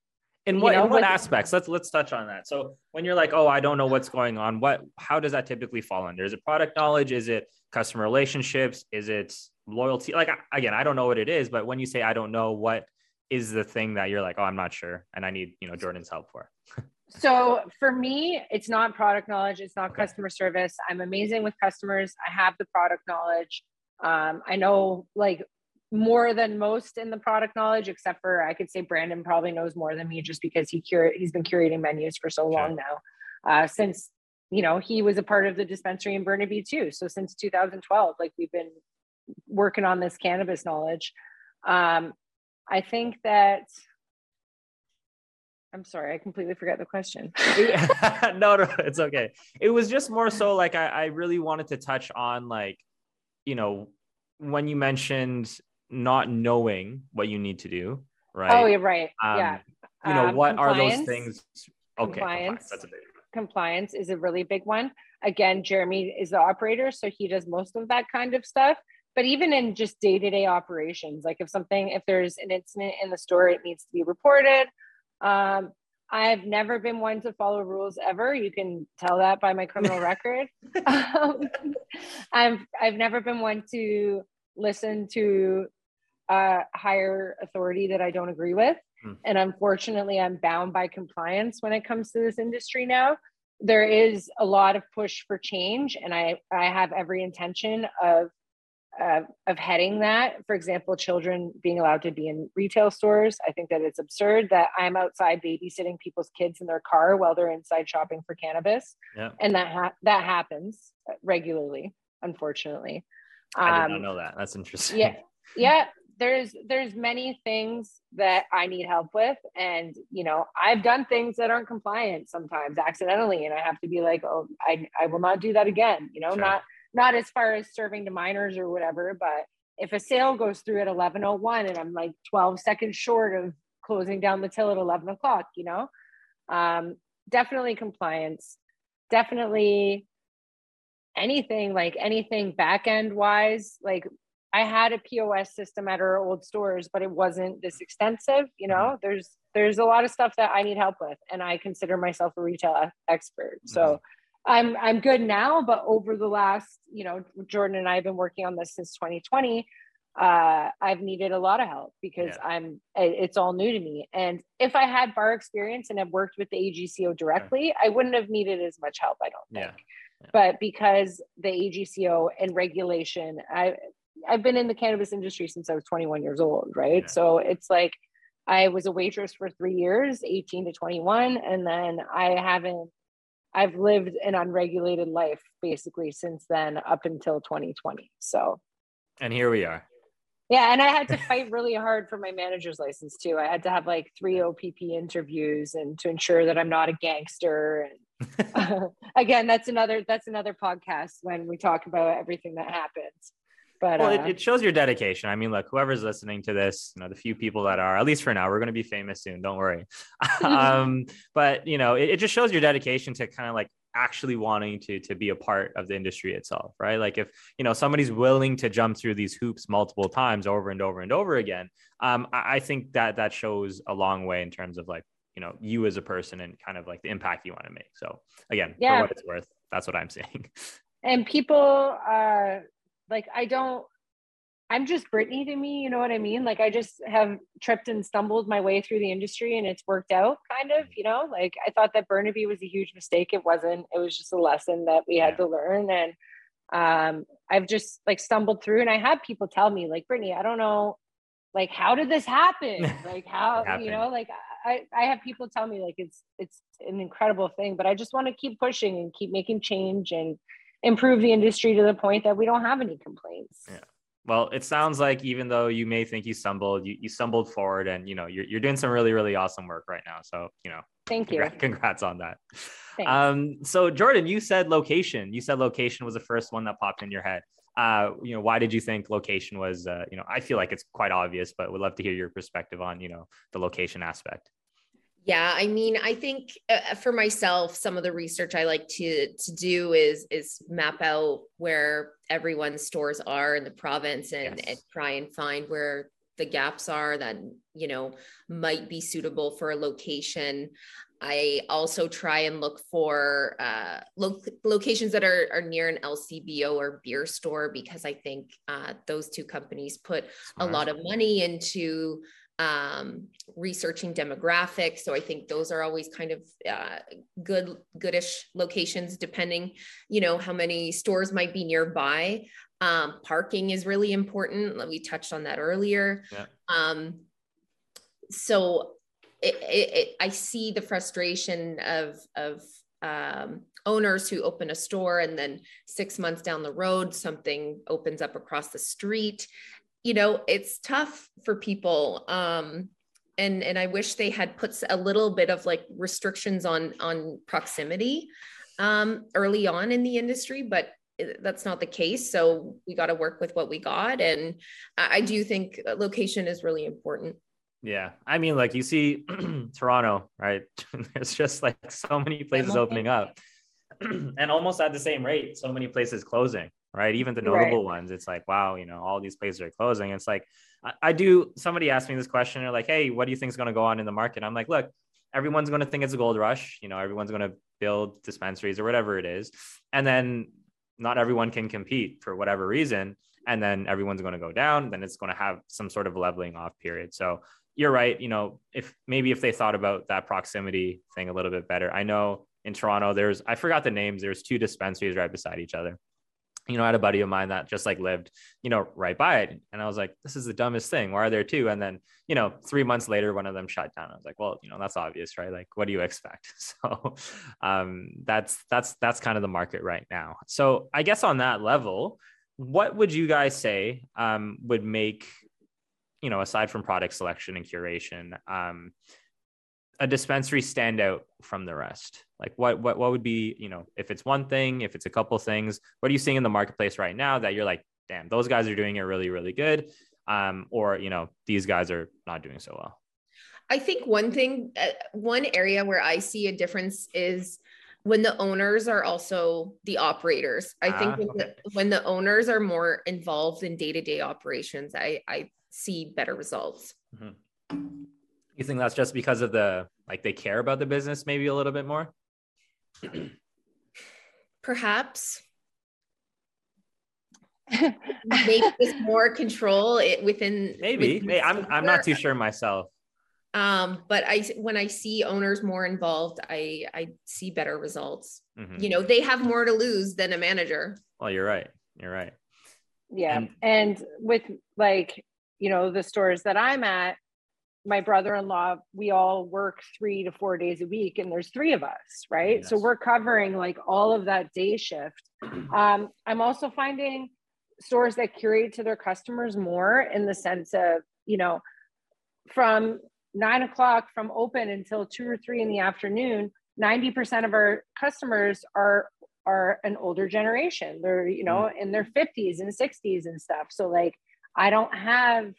In You what know, in what aspects? Let's let's touch on that. So when you're like, oh, I don't know what's going on. What? How does that typically fall under? Is it product knowledge? Is it customer relationships? Is it loyalty? Like again, I don't know what it is, but when you say I don't know, what is the thing that you're like, oh, I'm not sure, and I need you know Jordan's help for? so for me it's not product knowledge it's not Okay. customer service i'm amazing with customers i have the product knowledge um, i know like more than most in the product knowledge except for i could say brandon probably knows more than me just because he cur- he's been curating menus for so long now uh, since you know he was a part of the dispensary in burnaby too so since 2012 like we've been working on this cannabis knowledge um, i think that I'm sorry, I completely forgot the question. no, no, it's okay. It was just more so like I, I really wanted to touch on like, you know, when you mentioned not knowing what you need to do, right? Oh, you're right. Um, yeah. You know, Um, what are those things? Okay, Compliance. That's a big compliance is a really big one. Again, Jeremy is the operator, so he does most of that kind of stuff. But even in just day to day operations, like if something, if there's an incident in the store, it needs to be reported. Um, I've never been one to follow rules ever. You can tell that by my criminal record. Um, I've I've never been one to listen to a higher authority that I don't agree with. Hmm. And unfortunately, I'm bound by compliance when it comes to this industry now. There is a lot of push for change, and I, I have every intention of, uh, of heading that. For example, children being allowed to be in retail stores. I think that it's absurd that I'm outside babysitting people's kids in their car while they're inside shopping for cannabis, Yeah. and that ha- that happens regularly, unfortunately. I did not Um, know that. That's interesting. yeah yeah there's there's many things that i need help with. And you know i've done things that aren't compliant sometimes accidentally. And i have to be like oh i i will not do that again you know Sure. not not as far as serving to minors or whatever. But if a sale goes through at 1101 and i'm like 12 seconds short of closing down the till at 11 o'clock you know um definitely compliance definitely anything like anything back end wise like i had a pos system at our old stores but it wasn't this mm-hmm. extensive you know mm-hmm. there's there's a lot of stuff that i need help with and i consider myself a retail expert so mm-hmm. i'm i'm good now but over the last you know jordan and i have been working on this since 2020 uh, I've needed a lot of help because Yeah. I'm it's all new to me. And if I had bar experience and have worked with the AGCO directly, I wouldn't have needed as much help. I don't think. Yeah. But because the AGCO and regulation, I I've been in the cannabis industry since I was 21 years old, right? Yeah. So it's like I was a waitress for three years, 18 to 21, and then I haven't. I've lived an unregulated life basically since then up until 2020. So And here we are. yeah, and I had to fight really hard for my manager's license too. I had to have like three OPP interviews and to ensure that I'm not a gangster. And again, that's another that's another podcast when we talk about everything that happens. But well, uh, it, it shows your dedication. I mean, look, whoever's listening to this, you know, the few people that are, at least for now, we're going to be famous soon. Don't worry. um, but you know, it, it just shows your dedication to kind of like actually wanting to to be a part of the industry itself, right? Like if you know somebody's willing to jump through these hoops multiple times over and over and over again, um, I, I think that that shows a long way in terms of like you know you as a person and kind of like the impact you want to make. So again, Yeah. for what it's worth, that's what I'm saying. and people uh like I don't I'm just Britney to me, you know what I mean? Like I just have tripped and stumbled my way through the industry and it's worked out kind of, you know, like I thought that Burnaby was a huge mistake. It wasn't, it was just a lesson that we had Yeah. to learn. And um I've just like stumbled through and I have people tell me like, Britney, I don't know, like how did this happen? Like how, you know, like I, I have people tell me like it's it's an incredible thing, but I just want to keep pushing and keep making change and improve the industry to the point that we don't have any complaints. Yeah. Well, it sounds like even though you may think you stumbled, you, you stumbled forward and you know you're, you're doing some really really awesome work right now. So you know, Thank you. congrats, congrats on that. Thanks. Um, so Jordan, you said location. You said location was the first one that popped in your head. Uh, you know, why did you think location was? Uh, you know, I feel like it's quite obvious, but would love to hear your perspective on you know the location aspect. Yeah, I mean, I think uh, for myself, some of the research I like to to do is is map out where everyone's stores are in the province and, Yes. and try and find where the gaps are that you know might be suitable for a location. I also try and look for uh, lo- locations that are, are near an LCBO or beer store because I think uh, those two companies put a lot of money into um, researching demographics. So I think those are always kind of uh, good, goodish locations, depending, you know, how many stores might be nearby. Um, parking is really important. We touched on that earlier. Yeah. Um, so it, it, it, I see the frustration of of um, owners who open a store and then six months down the road something opens up across the street you know it's tough for people um and and I wish they had put a little bit of like restrictions on on proximity um, early on in the industry, but that's not the case. So we got to work with what we got, and I do think location is really important. Yeah, I mean, like you see Toronto, right? There's just like so many places opening up, and almost at the same rate, so many places closing, right? Even the notable right. ones, it's like, wow, you know, all these places are closing. It's like, I, I do. Somebody asked me this question, they're like, hey, what do you think is going to go on in the market? I'm like, look, everyone's going to think it's a gold rush. You know, everyone's going to build dispensaries or whatever it is, and then not everyone can compete for whatever reason and then everyone's going to go down then it's going to have some sort of leveling off period so you're right you know if maybe if they thought about that proximity thing a little bit better i know in toronto there's i forgot the names there's two dispensaries right beside each other you know, I had a buddy of mine that just like lived, you know, right by it. And I was like, this is the dumbest thing. Why are there two? And then, you know, three months later, one of them shut down. I was like, well, you know, that's obvious, right? Like, what do you expect? So um, that's that's that's kind of the market right now. So I guess on that level, what would you guys say um, would make, you know, aside from product selection and curation, um, a dispensary stand out from the rest? Like what what what would be, you know, if it's one thing, if it's a couple things, what are you seeing in the marketplace right now that you're like, damn, those guys are doing it really, really good. Um, or you know, these guys are not doing so well. I think one thing, uh, one area where I see a difference is when the owners are also the operators. I think ah, when, okay. the, when the owners are more involved in day to day operations, I, I see better results. Mm-hmm. You think that's just because of the like they care about the business maybe a little bit more? Perhaps. maybe there's more control it within maybe within I'm I'm not too sure myself. Um, but I when I see owners more involved, I I see better results. Mm-hmm. You know, they have more to lose than a manager. Well, you're right. You're right. Yeah. And, and with like, you know, the stores that I'm at, my brother-in-law we all work three to four days a week and there's three of us right yes. so we're covering like all of that day shift um, i'm also finding stores that curate to their customers more in the sense of you know from nine o'clock from open until two or three in the afternoon 90% of our customers are are an older generation they're you know mm. in their 50s and 60s and stuff so like i don't have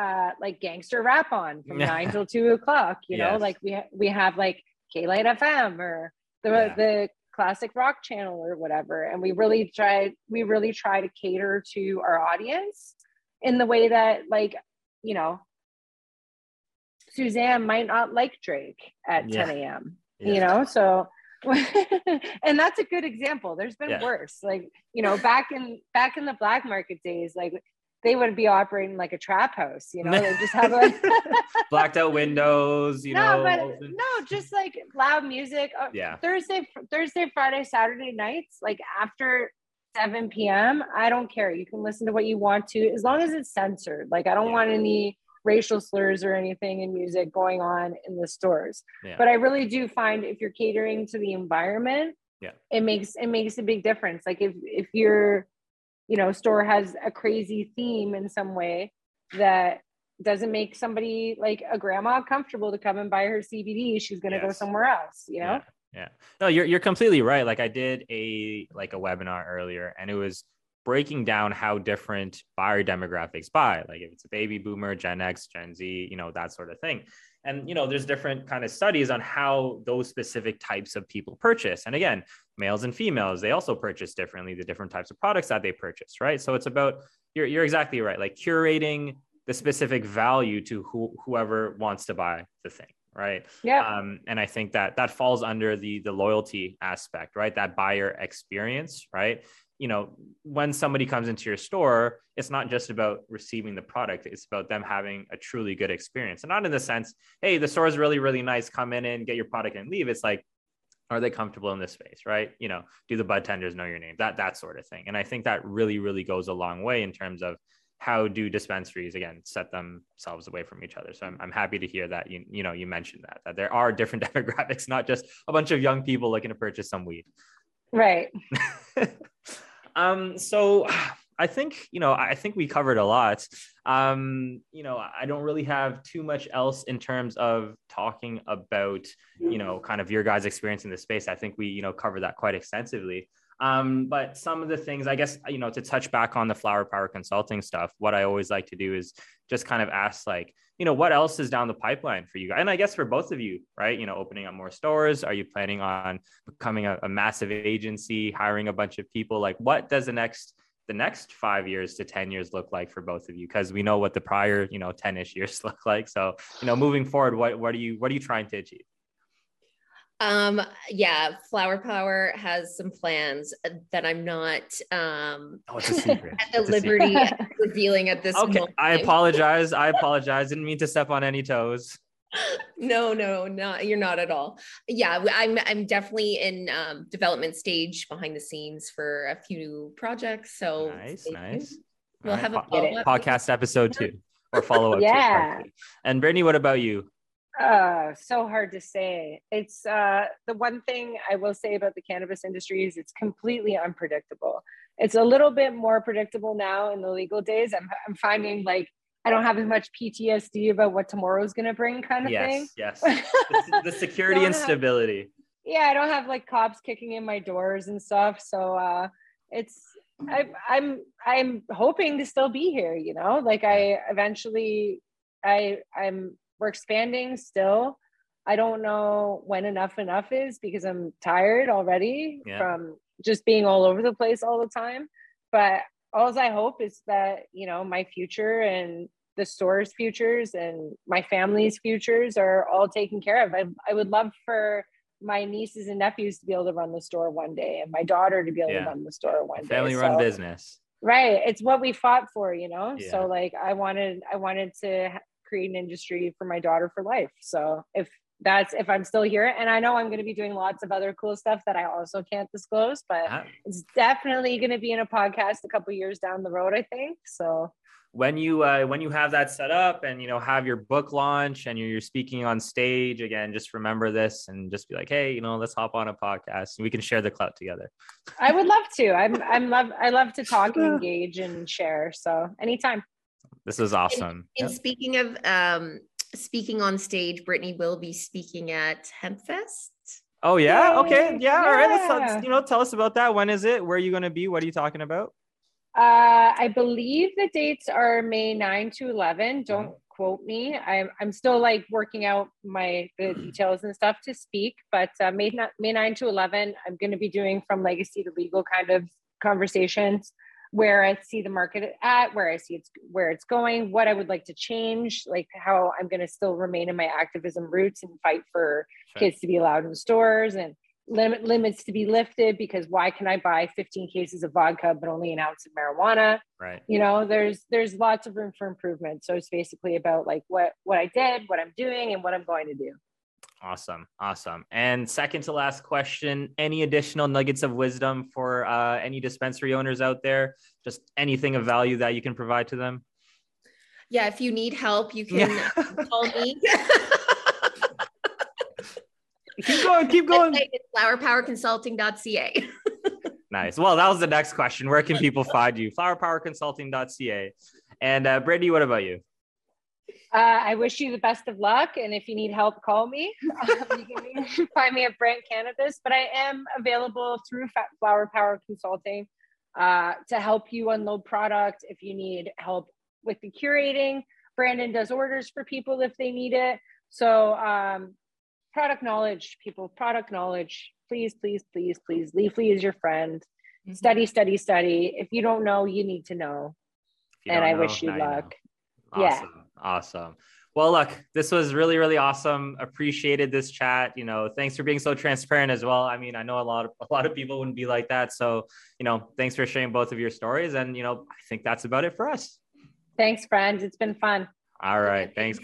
uh, like gangster rap on from nine till two o'clock. You yes. know, like we ha- we have like K-Lite FM or the yeah. the classic rock channel or whatever, and we really try we really try to cater to our audience in the way that like you know Suzanne might not like Drake at yeah. 10 a.m. Yeah. You know, so and that's a good example. There's been yeah. worse. Like, you know, back in back in the black market days, like they would be operating like a trap house, you know, they just have like blacked out windows, you no, know. But no, just like loud music. Uh, yeah. Thursday, Thursday, Friday, Saturday nights, like after 7 p.m. I don't care. You can listen to what you want to as long as it's censored. Like I don't yeah. want any racial slurs or anything in music going on in the stores. Yeah. But I really do find if you're catering to the environment, yeah, it makes it makes a big difference. Like if if you're you know store has a crazy theme in some way that doesn't make somebody like a grandma comfortable to come and buy her CBD, she's going to yes. go somewhere else, you know? Yeah. yeah. No, you're, you're completely right. Like I did a, like a webinar earlier and it was breaking down how different buyer demographics buy, like if it's a baby boomer, Gen X, Gen Z, you know, that sort of thing. And, you know, there's different kind of studies on how those specific types of people purchase. And again, males and females, they also purchase differently, the different types of products that they purchase, right? So it's about, you're, you're exactly right, like curating the specific value to who, whoever wants to buy the thing right yeah um, and i think that that falls under the the loyalty aspect right that buyer experience right you know when somebody comes into your store it's not just about receiving the product it's about them having a truly good experience. And not in the sense hey the store is really really nice come in and get your product and leave. It's like are they comfortable in this space right? You know do the bud tenders know your name? That that sort of thing. And i think that really really goes a long way in terms of how do dispensaries again set themselves away from each other. So i'm, I'm happy to hear that you you know you mentioned that that there are different demographics not just a bunch of young people looking to purchase some weed. Right Um, so I think, you know, I think we covered a lot. Um, you know, I don't really have too much else in terms of talking about, you know, kind of your guys' experience in the space. I think we, you know, covered that quite extensively. Um, but some of the things, I guess, you know, to touch back on the flower power consulting stuff, what I always like to do is just kind of ask, like, you know, what else is down the pipeline for you guys? And I guess for both of you, right? You know, opening up more stores. Are you planning on becoming a, a massive agency, hiring a bunch of people? Like, what does the next the next five years to 10 years look like for both of you because we know what the prior you know 10ish years look like so you know moving forward what, what are you what are you trying to achieve um, yeah, Flower Power has some plans that I'm not um oh, it's a secret. at the liberty revealing at this okay, moment. I apologize. I apologize. Didn't mean to step on any toes. no, no, not you're not at all. Yeah, I'm I'm definitely in um, development stage behind the scenes for a few projects. So nice, nice. We'll right, have a po- podcast episode two or follow up. yeah. And Britney, what about you? Uh, so hard to say. It's uh, the one thing I will say about the cannabis industry is it's completely unpredictable. It's a little bit more predictable now in the legal days. I'm, I'm finding like I don't have as much PTSD about what tomorrow's going to bring, kind of yes, thing. Yes, the, the security and have, stability. Yeah, I don't have like cops kicking in my doors and stuff. So uh, it's I, I'm I'm hoping to still be here. You know, like I eventually I I'm we're expanding still. I don't know when enough enough is because I'm tired already yeah. from just being all over the place all the time. But all I hope is that, you know, my future and the store's futures and my family's futures are all taken care of. I, I would love for my nieces and nephews to be able to run the store one day and my daughter to be able yeah. to run the store one family day. Family run so, business. Right. It's what we fought for, you know? Yeah. So like I wanted, I wanted to create an industry for my daughter for life. So if that's if I'm still here. And I know I'm going to be doing lots of other cool stuff that I also can't disclose, but uh-huh. it's definitely going to be in a podcast a couple years down the road, I think. So when you uh, when you have that set up and you know have your book launch and you're, you're speaking on stage again, just remember this and just be like, hey, you know, let's hop on a podcast and we can share the clout together. I would love to. I'm I'm love I love to talk and engage and share. So anytime. This is awesome. And, and yep. speaking of um, speaking on stage, Britney will be speaking at Hempfest. Oh yeah. Yay. Okay. Yeah. yeah. All right. Let's, let's, you know tell us about that. When is it? Where are you going to be? What are you talking about? Uh, I believe the dates are May 9 to 11. Don't mm-hmm. quote me. I'm I'm still like working out my the details and stuff to speak, but uh, May May 9 to 11. I'm going to be doing from legacy to legal kind of conversations where I see the market at, where I see it's where it's going, what I would like to change, like how I'm going to still remain in my activism roots and fight for sure. kids to be allowed in stores and limit limits to be lifted because why can I buy 15 cases of vodka but only an ounce of marijuana? Right. You know, there's there's lots of room for improvement. So it's basically about like what what I did, what I'm doing, and what I'm going to do. Awesome. Awesome. And second to last question any additional nuggets of wisdom for uh, any dispensary owners out there? Just anything of value that you can provide to them? Yeah. If you need help, you can yeah. call me. keep going. Keep going. flowerpowerconsulting.ca. nice. Well, that was the next question. Where can people find you? Flowerpowerconsulting.ca. And uh, Brady, what about you? Uh, I wish you the best of luck. And if you need help, call me. Um, you can find me at Brant Cannabis, but I am available through Flower Power Consulting uh, to help you unload product if you need help with the curating. Brandon does orders for people if they need it. So, um, product knowledge, people, product knowledge. Please, please, please, please. Leafly is your friend. Mm-hmm. Study, study, study. If you don't know, you need to know. And I know, wish you luck. You. Awesome. Yeah. Awesome. Well, look, this was really, really awesome. Appreciated this chat. You know, thanks for being so transparent as well. I mean, I know a lot of a lot of people wouldn't be like that. So, you know, thanks for sharing both of your stories. And you know, I think that's about it for us. Thanks, friends. It's been fun. All right. Thanks, guys.